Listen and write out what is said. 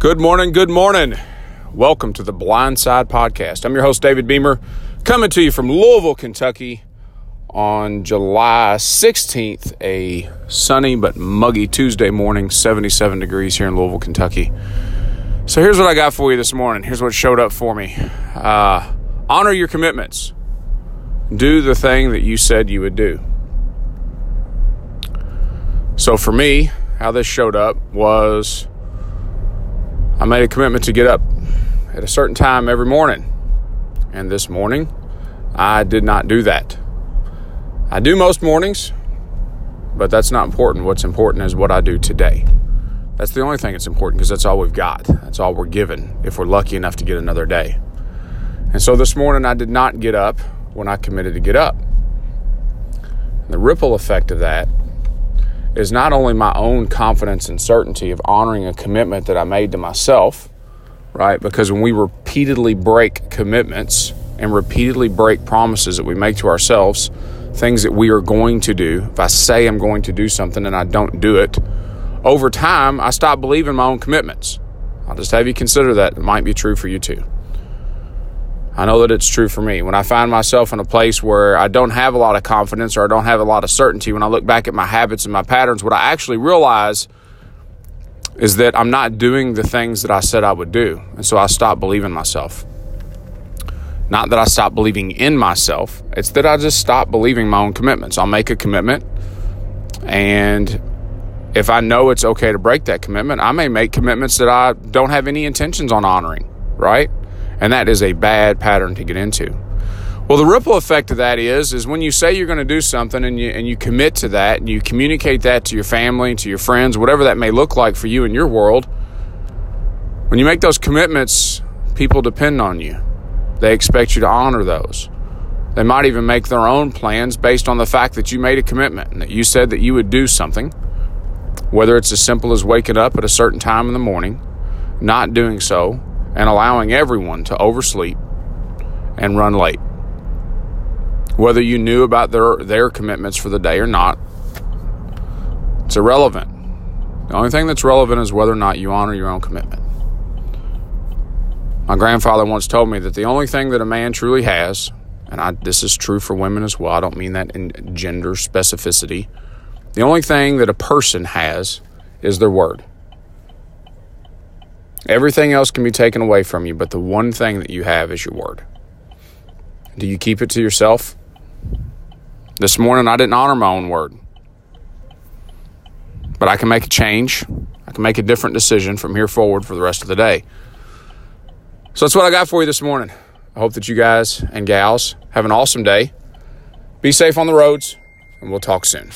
Good morning, good morning. Welcome to the Blind Side Podcast. I'm your host, David Beamer, coming to you from Louisville, Kentucky on July 16th, a sunny but muggy Tuesday morning, 77 degrees here in Louisville, Kentucky. So here's what I got for you this morning. Here's what showed up for me uh, honor your commitments, do the thing that you said you would do. So for me, how this showed up was I made a commitment to get up at a certain time every morning. And this morning, I did not do that. I do most mornings, but that's not important. What's important is what I do today. That's the only thing that's important because that's all we've got. That's all we're given if we're lucky enough to get another day. And so this morning, I did not get up when I committed to get up. The ripple effect of that is not only my own confidence and certainty of honoring a commitment that I made to myself, right? Because when we repeatedly break commitments and repeatedly break promises that we make to ourselves, things that we are going to do, if I say I'm going to do something and I don't do it, over time, I stop believing my own commitments. I'll just have you consider that. It might be true for you too. I know that it's true for me. When I find myself in a place where I don't have a lot of confidence or I don't have a lot of certainty, when I look back at my habits and my patterns, what I actually realize is that I'm not doing the things that I said I would do. And so I stop believing myself. Not that I stop believing in myself, it's that I just stop believing my own commitments. I'll make a commitment, and if I know it's okay to break that commitment, I may make commitments that I don't have any intentions on honoring, right? And that is a bad pattern to get into. Well, the ripple effect of that is is when you say you're going to do something and you and you commit to that and you communicate that to your family, to your friends, whatever that may look like for you in your world. When you make those commitments, people depend on you. They expect you to honor those. They might even make their own plans based on the fact that you made a commitment and that you said that you would do something, whether it's as simple as waking up at a certain time in the morning, not doing so, and allowing everyone to oversleep and run late. Whether you knew about their, their commitments for the day or not, it's irrelevant. The only thing that's relevant is whether or not you honor your own commitment. My grandfather once told me that the only thing that a man truly has, and I, this is true for women as well, I don't mean that in gender specificity, the only thing that a person has is their word. Everything else can be taken away from you, but the one thing that you have is your word. Do you keep it to yourself? This morning I didn't honor my own word. But I can make a change. I can make a different decision from here forward for the rest of the day. So that's what I got for you this morning. I hope that you guys and gals have an awesome day. Be safe on the roads, and we'll talk soon.